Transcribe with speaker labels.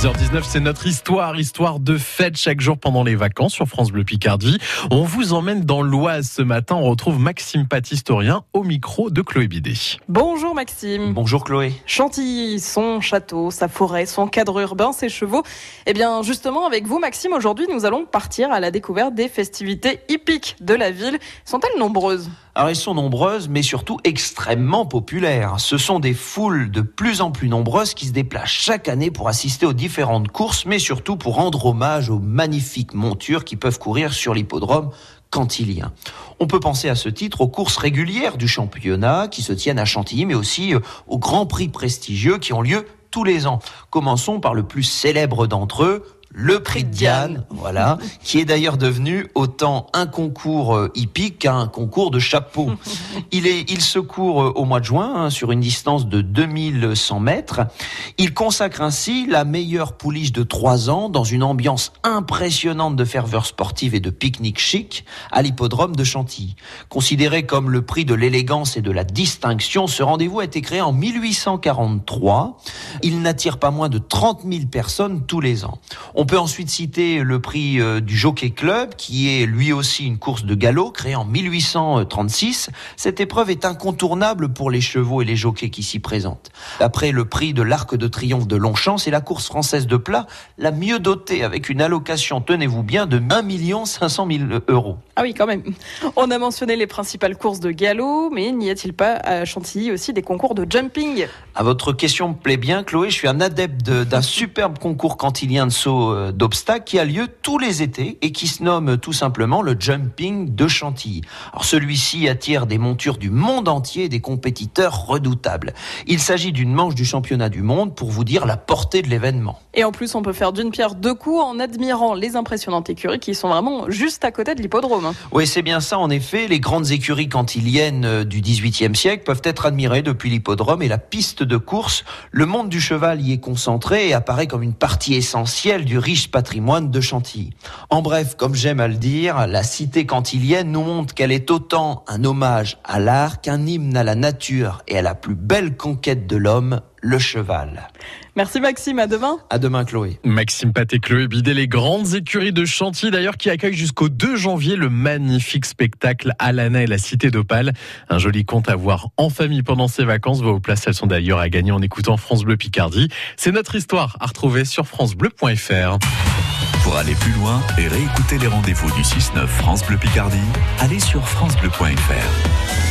Speaker 1: 6h19, c'est notre histoire, histoire de fête chaque jour pendant les vacances sur France Bleu Picardie. On vous emmène dans l'Oise ce matin. On retrouve Maxime Pat, historien, au micro de Chloé Bidet.
Speaker 2: Bonjour Maxime.
Speaker 3: Bonjour Chloé.
Speaker 2: Chantilly, son château, sa forêt, son cadre urbain, ses chevaux. Eh bien, justement, avec vous, Maxime, aujourd'hui, nous allons partir à la découverte des festivités hippiques de la ville. Sont-elles nombreuses?
Speaker 3: Alors elles sont nombreuses, mais surtout extrêmement populaires. Ce sont des foules de plus en plus nombreuses qui se déplacent chaque année pour assister aux différentes courses, mais surtout pour rendre hommage aux magnifiques montures qui peuvent courir sur l'hippodrome cantilien. On peut penser à ce titre aux courses régulières du championnat qui se tiennent à Chantilly, mais aussi euh, aux grands prix prestigieux qui ont lieu tous les ans. Commençons par le plus célèbre d'entre eux, le prix de Diane, voilà, qui est d'ailleurs devenu autant un concours euh, hippique qu'un concours de chapeau. Il, est, il se court euh, au mois de juin hein, sur une distance de 2100 mètres. Il consacre ainsi la meilleure pouliche de trois ans dans une ambiance impressionnante de ferveur sportive et de pique-nique chic à l'hippodrome de Chantilly. Considéré comme le prix de l'élégance et de la distinction, ce rendez-vous a été créé en 1843. Il n'attire pas moins de 30 000 personnes tous les ans. On peut ensuite citer le prix euh, du Jockey Club, qui est lui aussi une course de galop créée en 1836. Cette épreuve est incontournable pour les chevaux et les jockeys qui s'y présentent. Après le prix de l'Arc de Triomphe de Longchamp, c'est la course française de plat la mieux dotée, avec une allocation, tenez-vous bien, de 1 500 000 euros.
Speaker 2: Ah oui, quand même. On a mentionné les principales courses de galop, mais n'y a-t-il pas à Chantilly aussi des concours de jumping?
Speaker 3: À votre question me plaît bien, Chloé. Je suis un adepte d'un superbe concours cantilien de saut euh, d'obstacles qui a lieu tous les étés et qui se nomme tout simplement le Jumping de Chantilly. Alors celui-ci attire des montures du monde entier et des compétiteurs redoutables. Il s'agit d'une manche du championnat du monde pour vous dire la portée de l'événement.
Speaker 2: Et en plus, on peut faire d'une pierre deux coups en admirant les impressionnantes écuries qui sont vraiment juste à côté de l'hippodrome.
Speaker 3: Oui, c'est bien ça. En effet, les grandes écuries cantiliennes euh, du XVIIIe siècle peuvent être admirées depuis l'hippodrome et la piste de course. Le monde du cheval y est concentré et apparaît comme une partie essentielle du riche patrimoine de Chantilly. En bref, comme j'aime à le dire, la cité cantilienne nous montre qu'elle est autant un hommage à l'art qu'un hymne à la nature et à la plus belle conquête de l'homme, le cheval.
Speaker 2: Merci Maxime, à demain.
Speaker 3: À demain Chloé.
Speaker 1: Maxime Pat et Chloé Bidet, les grandes écuries de Chantilly d'ailleurs qui accueillent jusqu'au 2 janvier le magnifique spectacle Alana et la Cité d'Opale. Un joli conte à voir en famille pendant ses vacances. Vos places, elles sont d'ailleurs à gagner en écoutant France Bleu Picardie. C'est notre histoire à retrouver sur francebleu.fr.
Speaker 4: Pour aller plus loin et réécouter les rendez-vous du 6-9 France Bleu Picardie, allez sur francebleu.fr.